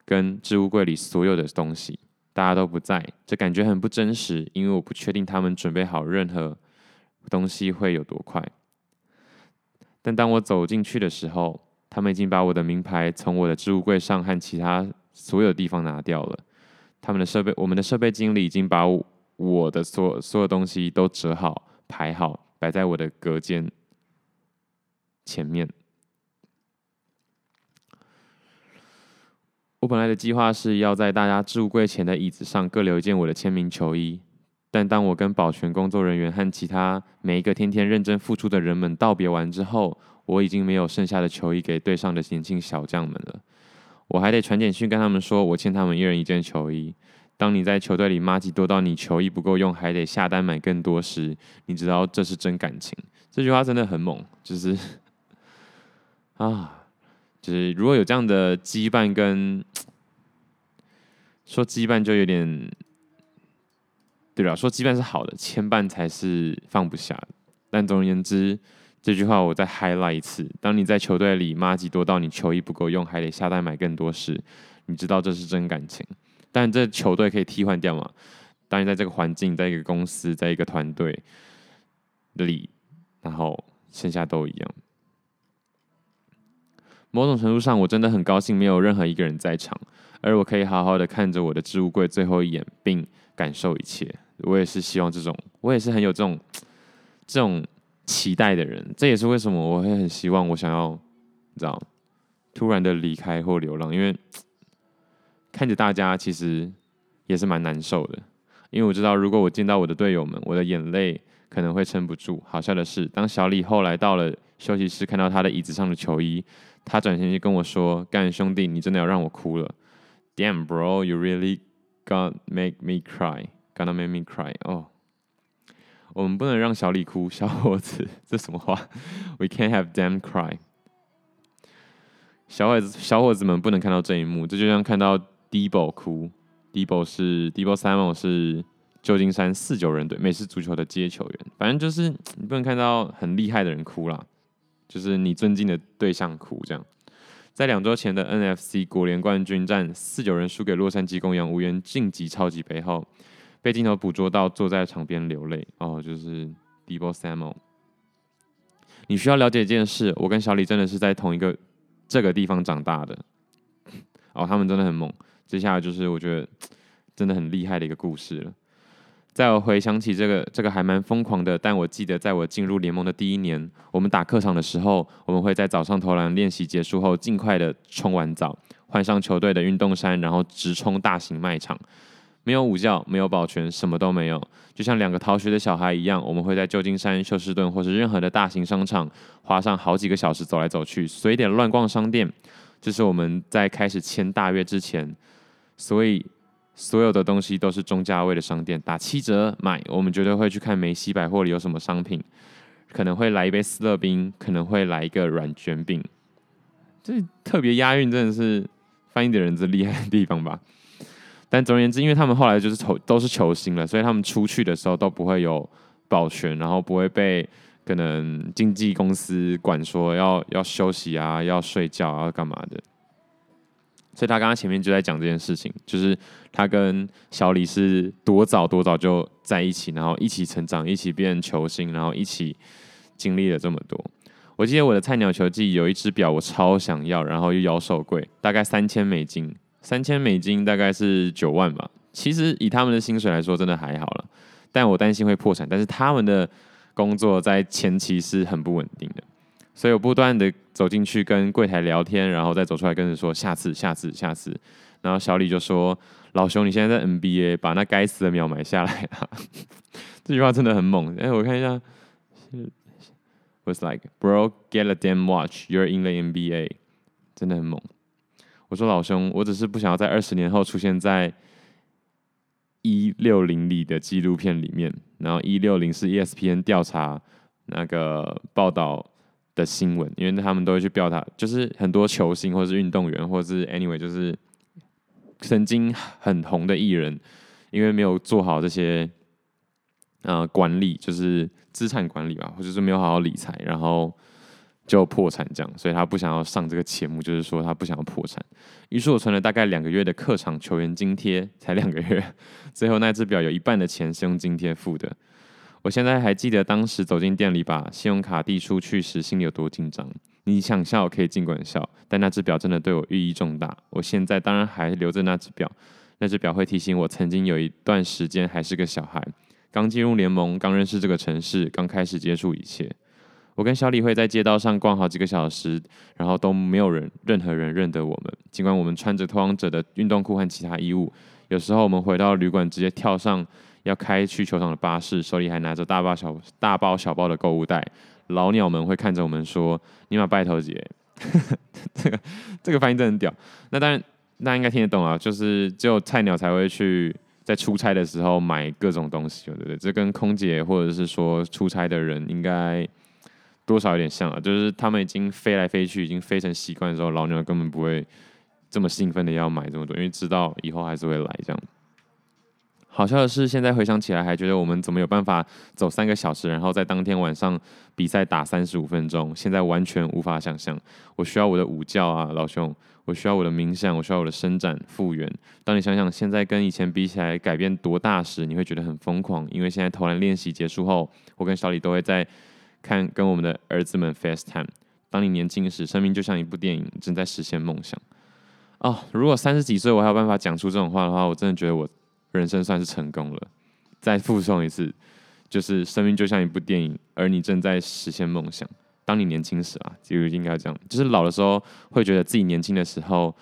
跟置物柜里所有的东西。大家都不在，这感觉很不真实，因为我不确定他们准备好任何东西会有多快。但当我走进去的时候，他们已经把我的名牌从我的置物柜上和其他所有地方拿掉了。他们的设备，我们的设备经理已经把我的所所有东西都折好、排好，摆在我的隔间前面。我本来的计划是要在大家置物柜前的椅子上各留一件我的签名球衣。但当我跟保全工作人员和其他每一个天天认真付出的人们道别完之后，我已经没有剩下的球衣给队上的年轻小将们了。我还得传简讯跟他们说，我欠他们一人一件球衣。当你在球队里麻吉多到你球衣不够用，还得下单买更多时，你知道这是真感情。这句话真的很猛，就是 啊，就是如果有这样的羁绊跟说羁绊就有点。对吧，说羁绊是好的，牵绊才是放不下。但总而言之，这句话我再 highlight 一次：当你在球队里麻吉多到你球衣不够用，还得下单买更多时，你知道这是真感情。但这球队可以替换掉吗？当你在这个环境，在一个公司，在一个团队里，然后剩下都一样。某种程度上，我真的很高兴没有任何一个人在场，而我可以好好的看着我的置物柜最后一眼，并感受一切。我也是希望这种，我也是很有这种这种期待的人。这也是为什么我会很希望，我想要，你知道，突然的离开或流浪，因为看着大家其实也是蛮难受的。因为我知道，如果我见到我的队友们，我的眼泪可能会撑不住。好笑的是，当小李后来到了休息室，看到他的椅子上的球衣，他转身就跟我说：“干兄弟，你真的要让我哭了。”Damn bro, you really got make me cry. Gonna make me cry 哦我们不能让小李哭，小伙子，这什么话？We can't have them cry。小伙子，小伙子们不能看到这一幕，这就像看到 Debo 哭，Debo 是 Debo Samuel 是旧金山四九人队美式足球的接球员。反正就是你不能看到很厉害的人哭啦，就是你尊敬的对象哭这样。在两周前的 NFC 国联冠军战，四九人输给洛杉矶公羊，无缘晋级超级杯后，被镜头捕捉到坐在场边流泪。哦，就是 Debo Samuel。你需要了解一件事，我跟小李真的是在同一个这个地方长大的。哦，他们真的很猛。接下来就是我觉得真的很厉害的一个故事了。在我回想起这个这个还蛮疯狂的，但我记得在我进入联盟的第一年，我们打客场的时候，我们会在早上投篮练习结束后，尽快的冲完澡，换上球队的运动衫，然后直冲大型卖场。没有午觉，没有保全，什么都没有，就像两个逃学的小孩一样。我们会在旧金山、休斯顿或是任何的大型商场，花上好几个小时走来走去，随点乱逛商店。这是我们在开始签大约之前，所以。所有的东西都是中价位的商店，打七折买。我们绝对会去看梅西百货里有什么商品，可能会来一杯思乐冰，可能会来一个软卷饼。这特别押韵，真的是翻译的人最厉害的地方吧。但总而言之，因为他们后来就是球都是球星了，所以他们出去的时候都不会有保全，然后不会被可能经纪公司管说要要休息啊，要睡觉啊，干嘛的。所以他刚刚前面就在讲这件事情，就是他跟小李是多早多早就在一起，然后一起成长，一起变球星，然后一起经历了这么多。我记得我的菜鸟球季有一只表，我超想要，然后又妖兽贵，大概三千美金，三千美金大概是九万吧。其实以他们的薪水来说，真的还好了，但我担心会破产。但是他们的工作在前期是很不稳定的。所以我不断的走进去跟柜台聊天，然后再走出来跟人说下次、下次、下次。然后小李就说：“老兄，你现在在 NBA，把那该死的秒买下来了。”这句话真的很猛。哎，我看一下，was like bro get a damn watch, you're in the NBA，真的很猛。我说老兄，我只是不想要在二十年后出现在一六零里的纪录片里面。然后一六零是 ESPN 调查那个报道。的新闻，因为他们都会去标他，就是很多球星或是运动员，或者是 anyway，就是曾经很红的艺人，因为没有做好这些呃管理，就是资产管理吧，或者是没有好好理财，然后就破产这样，所以他不想要上这个节目，就是说他不想要破产。于是我存了大概两个月的客场球员津贴，才两个月，最后那只表有一半的钱是用津贴付的。我现在还记得当时走进店里把信用卡递出去时，心里有多紧张。你想笑可以尽管笑，但那只表真的对我寓意重大。我现在当然还留着那只表，那只表会提醒我曾经有一段时间还是个小孩，刚进入联盟，刚认识这个城市，刚开始接触一切。我跟小李会在街道上逛好几个小时，然后都没有人，任何人认得我们。尽管我们穿着拓荒者的运动裤和其他衣物，有时候我们回到旅馆直接跳上。要开去球场的巴士，手里还拿着大包小大包小包的购物袋。老鸟们会看着我们说：“你妈拜托姐。”这个这个翻译真的很屌。那当然，大家应该听得懂啊，就是只有菜鸟才会去在出差的时候买各种东西，对不对？这跟空姐或者是说出差的人应该多少有点像啊。就是他们已经飞来飞去，已经飞成习惯的时候，老鸟根本不会这么兴奋的要买这么多，因为知道以后还是会来这样。好笑的是，现在回想起来，还觉得我们怎么有办法走三个小时，然后在当天晚上比赛打三十五分钟？现在完全无法想象。我需要我的午觉啊，老兄，我需要我的冥想，我需要我的伸展复原。当你想想现在跟以前比起来改变多大时，你会觉得很疯狂。因为现在投篮练习结束后，我跟小李都会在看跟我们的儿子们 FaceTime。当你年轻时，生命就像一部电影，正在实现梦想。哦，如果三十几岁我还有办法讲出这种话的话，我真的觉得我。人生算是成功了。再复诵一次，就是生命就像一部电影，而你正在实现梦想。当你年轻时啊，就应该这样，就是老的时候会觉得自己年轻的时候，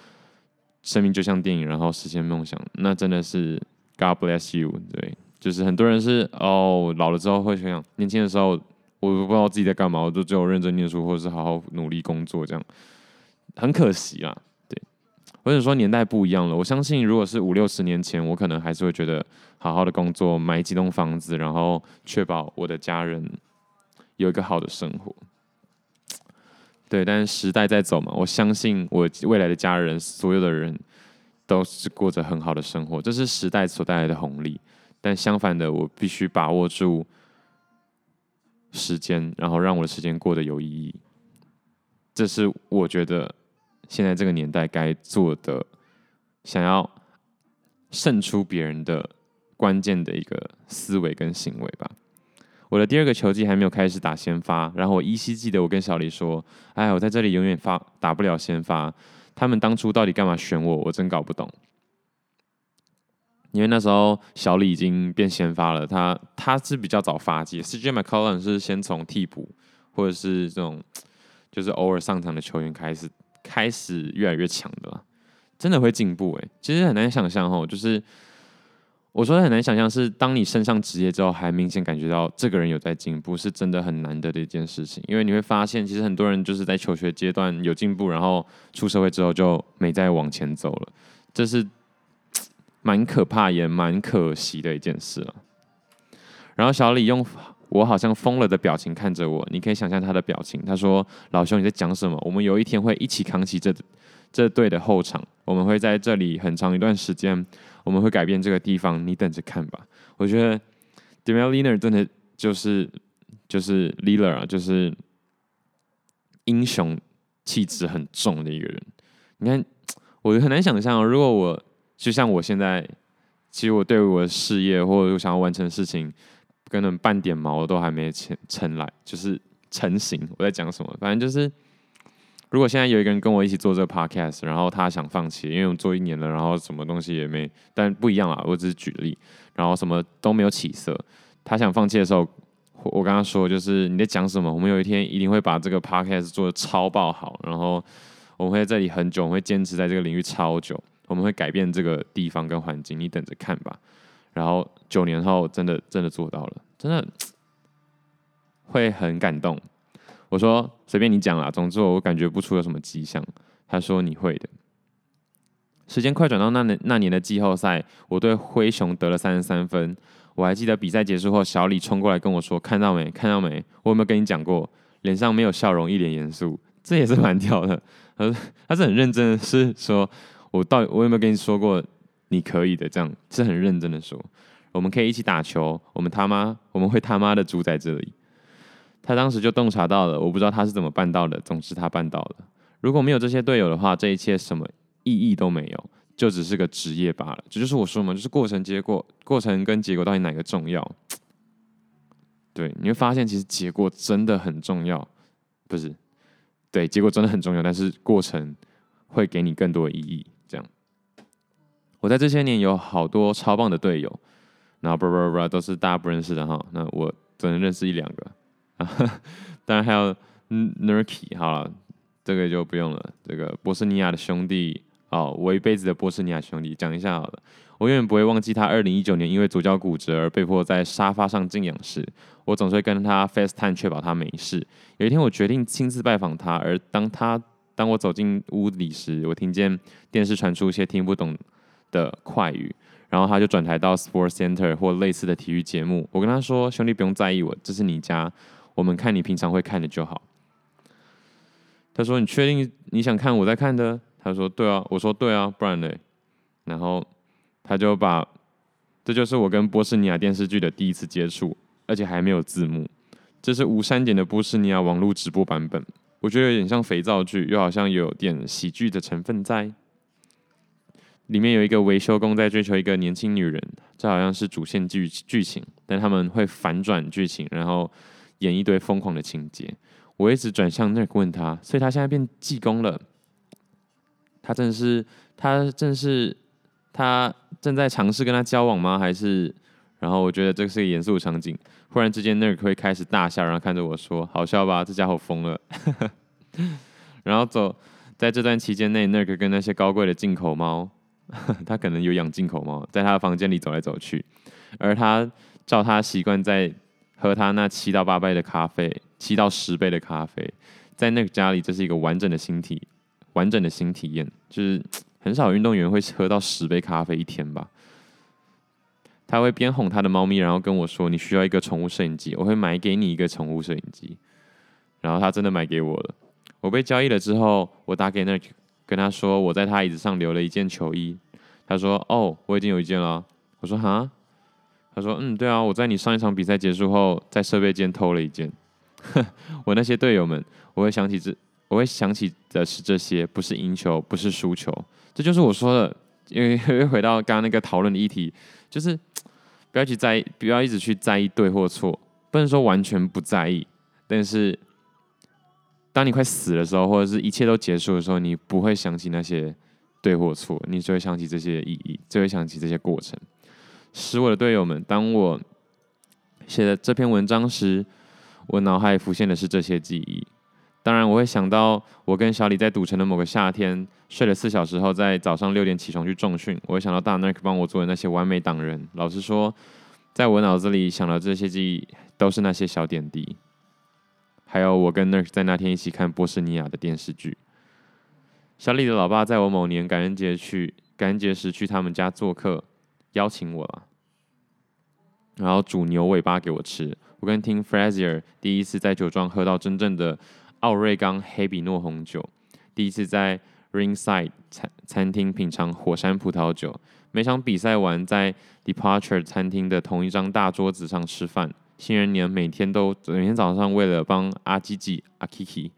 生命就像电影，然后实现梦想，那真的是 God bless you。对，就是很多人是哦，老了之后会想想，年轻的时候我不知道自己在干嘛，我都只有认真念书或者是好好努力工作，这样很可惜啊。或者说年代不一样了，我相信如果是五六十年前，我可能还是会觉得好好的工作，买几栋房子，然后确保我的家人有一个好的生活。对，但是时代在走嘛，我相信我未来的家人，所有的人都是过着很好的生活，这是时代所带来的红利。但相反的，我必须把握住时间，然后让我的时间过得有意义。这是我觉得现在这个年代该做的，想要胜出别人的关键的一个思维跟行为吧。我的第二个球季还没有开始打先发，然后我依稀记得我跟小李说：“哎，我在这里永远发打不了先发。”他们当初到底干嘛选我？我真搞不懂。因为那时候小李已经变先发了，他他是比较早发迹，CJ McCollum 是先从替补或者是这种就是偶尔上场的球员开始开始越来越强的，真的会进步诶、其实很难想象哦，就是我说的很难想象是当你升上职业之后，还明显感觉到这个人有在进步，是真的很难得的一件事情。因为你会发现，其实很多人就是在求学阶段有进步，然后出社会之后就没再往前走了，这是。蛮可怕也蛮可惜的一件事了。然后小李用我好像疯了的表情看着我，你可以想象他的表情。他说：“老兄，你在讲什么？我们有一天会一起扛起这这队的后场，我们会在这里很长一段时间，我们会改变这个地方，你等着看吧。”我觉得 Damian Lillard 真的就是就是 Lillard 啊，就是英雄气质很重的一个人。你看，我很难想象，如果我。就像我现在，其实我对我的事业或者我想要完成的事情，根本半点毛都还没成成来，就是成型。我在讲什么？反正就是，如果现在有一个人跟我一起做这个 podcast，然后他想放弃，因为我做一年了，然后什么东西也没，但不一样啊，我只是举例，然后什么都没有起色。他想放弃的时候，我跟他说，就是你在讲什么？我们有一天一定会把这个 podcast 做的超爆好，然后我们会在这里很久，我们会坚持在这个领域超久。我们会改变这个地方跟环境，你等着看吧。然后九年后，真的真的做到了，真的会很感动。我说随便你讲啦，总之我感觉不出有什么迹象。他说你会的。时间快转到那年那年的季后赛，我对灰熊得了三十三分。我还记得比赛结束后，小李冲过来跟我说：“看到没？看到没？我有没有跟你讲过？脸上没有笑容，一脸严肃，这也是蛮屌的。”他说他是很认真的，是说。我到底我有没有跟你说过你可以的？这样是很认真的说，我们可以一起打球。我们他妈我们会他妈的住在这里。他当时就洞察到了，我不知道他是怎么办到的。总之他办到了。如果没有这些队友的话，这一切什么意义都没有，就只是个职业罢了。这就是我说嘛，就是过程结果，过程跟结果到底哪个重要？对，你会发现其实结果真的很重要，不是？对，结果真的很重要，但是过程会给你更多意义。我在这些年有好多超棒的队友，然后不不不都是大家不认识的哈。那我只能认识一两个，当然还有 Nurki 好了，这个就不用了。这个波斯尼亚的兄弟哦，我一辈子的波斯尼亚兄弟，讲一下好了。我永远不会忘记他二零一九年因为左脚骨折而被迫在沙发上静养时，我总是会跟他 FaceTime 确保他没事。有一天我决定亲自拜访他，而当他当我走进屋里时，我听见电视传出一些听不懂的快语，然后他就转台到 Sports Center 或类似的体育节目。我跟他说：“兄弟，不用在意我，这是你家，我们看你平常会看的就好。”他说：“你确定你想看我在看的？”他说：“对啊。”我说：“对啊，不然嘞。”然后他就把这就是我跟波士尼亚电视剧的第一次接触，而且还没有字幕，这是无删减的波士尼亚网络直播版本。我觉得有点像肥皂剧，又好像有点喜剧的成分在。里面有一个维修工在追求一个年轻女人，这好像是主线剧剧情，但他们会反转剧情，然后演一堆疯狂的情节。我一直转向那儿问他，所以他现在变济公了。他正是他正是他正在尝试跟他交往吗？还是？然后我觉得这是个严肃场景。忽然之间，Nurk 会开始大笑，然后看着我说：“好笑吧？这家伙疯了。”然后走，在这段期间内，Nurk 跟那些高贵的进口猫，他可能有养进口猫，在他的房间里走来走去。而他照他习惯，在喝他那七到八杯的咖啡，七到十杯的咖啡，在那个家里，这是一个完整的新体，完整的新体验。就是很少运动员会喝到十杯咖啡一天吧。他会边哄他的猫咪，然后跟我说：“你需要一个宠物摄影机，我会买给你一个宠物摄影机。”然后他真的买给我了。我被交易了之后，我打给那跟他说我在他椅子上留了一件球衣。他说：“哦，我已经有一件了。”我说：“哈？”他说：“嗯，对啊，我在你上一场比赛结束后，在设备间偷了一件。”我那些队友们，我会想起这，我会想起的是这些，不是赢球，不是输球。这就是我说的，因为 又回到刚刚那个讨论的议题，就是不要去在意，不要一直去在意对或错，不能说完全不在意，但是当你快死的时候，或者是一切都结束的时候，你不会想起那些。对或错，你只会想起这些意义，只会想起这些过程。使我的队友们，当我写的这篇文章时，我脑海浮现的是这些记忆。当然，我会想到我跟小李在赌城的某个夏天，睡了四小时后，在早上六点起床去重训。我会想到大尼克帮我做的那些完美挡人。老实说，在我脑子里想到这些记忆，都是那些小点滴。还有我跟 Nurk 在那天一起看波士尼亚的电视剧。小李的老爸在我某年感恩节去感恩节时去他们家做客，邀请我了，然后煮牛尾巴给我吃。我跟 Tim Frazier 第一次在酒庄喝到真正的奥瑞冈黑比诺红酒，第一次在 Ringside 餐餐厅品尝火山葡萄酒。每场比赛完，在 Departure 餐厅的同一张大桌子上吃饭。新人年每天都每天早上为了帮阿基吉阿 Kiki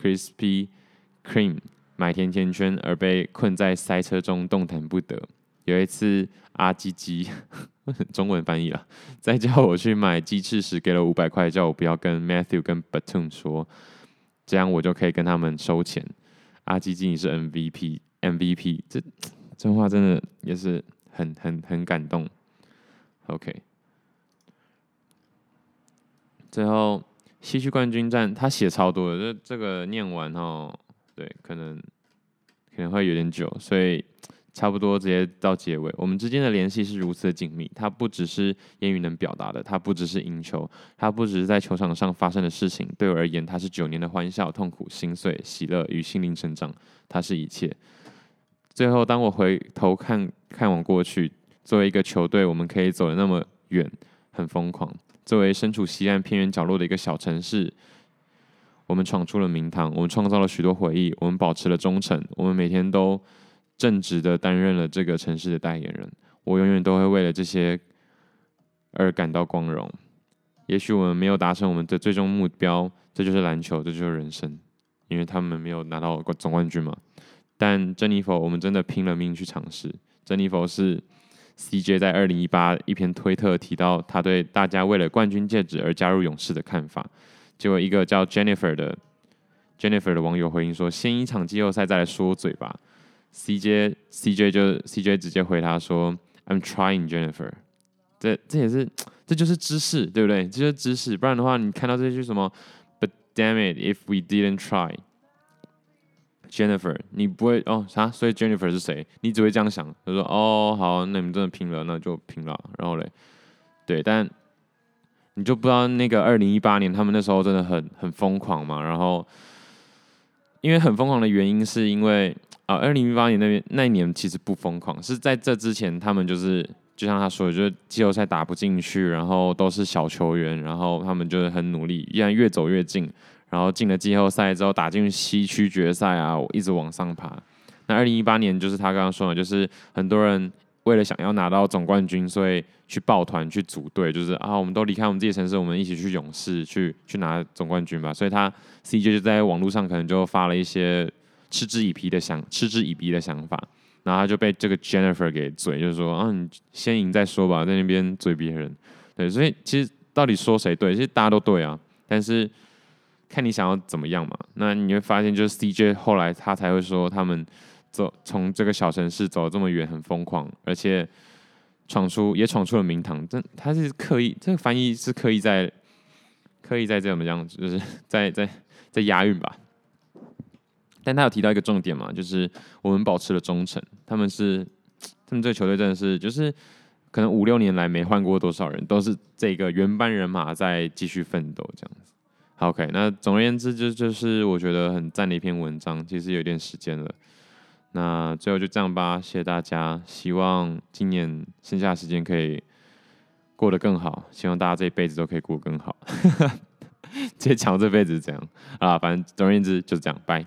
Crispy Cream。买甜甜圈而被困在塞车中动弹不得。有一次，阿基基 中文翻译了，在叫我去买鸡翅时，给了五百块，叫我不要跟 Matthew 跟 Batum 说，这样我就可以跟他们收钱。阿基基，你是 MVP，MVP，这这话真的也是很很很感动。OK，最后西区冠军战，他写超多的，这这个念完哦。对，可能可能会有点久，所以差不多直接到结尾。我们之间的联系是如此的紧密，它不只是言语能表达的，它不只是赢球，它不只是在球场上发生的事情。对我而言，它是九年的欢笑、痛苦、心碎、喜乐与心灵成长，它是一切。最后，当我回头看看往过去，作为一个球队，我们可以走得那么远，很疯狂。作为身处西岸偏远角落的一个小城市。我们闯出了名堂，我们创造了许多回忆，我们保持了忠诚，我们每天都正直的担任了这个城市的代言人。我永远都会为了这些而感到光荣。也许我们没有达成我们的最终目标，这就是篮球，这就是人生，因为他们没有拿到总冠军嘛。但珍妮佛，我们真的拼了命去尝试。珍妮佛是 CJ 在二零一八一篇推特提到他对大家为了冠军戒指而加入勇士的看法。结果一个叫 Jennifer 的 Jennifer 的网友回应说：“先一场季后赛再来说嘴吧。”CJ CJ 就 CJ 直接回答说：“I'm trying, Jennifer。”这这也是这就是知识，对不对？这就是知识。不然的话，你看到这句什么？But damn it, if we didn't try, Jennifer，你不会哦啥？所以 Jennifer 是谁？你只会这样想。他说：“哦，好，那你们真的拼了，那就拼了。”然后嘞，对，但。你就不知道那个二零一八年，他们那时候真的很很疯狂嘛。然后，因为很疯狂的原因，是因为啊，二零一八年那边那一年其实不疯狂，是在这之前，他们就是就像他说的，就是季后赛打不进去，然后都是小球员，然后他们就是很努力，依然越走越近，然后进了季后赛之后，打进西区决赛啊，我一直往上爬。那二零一八年就是他刚刚说的，就是很多人。为了想要拿到总冠军，所以去抱团去组队，就是啊，我们都离开我们自己的城市，我们一起去勇士去去拿总冠军吧。所以他 CJ 就在网络上可能就发了一些嗤之以鼻的想嗤之以鼻的想法，然后他就被这个 Jennifer 给嘴，就是说啊，你先赢再说吧，在那边嘴别人。对，所以其实到底说谁对？其实大家都对啊，但是看你想要怎么样嘛。那你会发现，就是 CJ 后来他才会说他们。走从这个小城市走了这么远，很疯狂，而且闯出也闯出了名堂。这他是刻意，这个翻译是刻意在刻意在这么样子，就是在在在押韵吧。但他有提到一个重点嘛，就是我们保持了忠诚。他们是他们这个球队真的是，就是可能五六年来没换过多少人，都是这个原班人马在继续奋斗这样。，OK，那总而言之，就就是我觉得很赞的一篇文章。其实有点时间了。那最后就这样吧，谢谢大家。希望今年剩下的时间可以过得更好，希望大家这一辈子都可以过得更好。直接讲这辈子这样啊，反正总而言之就是这样，拜。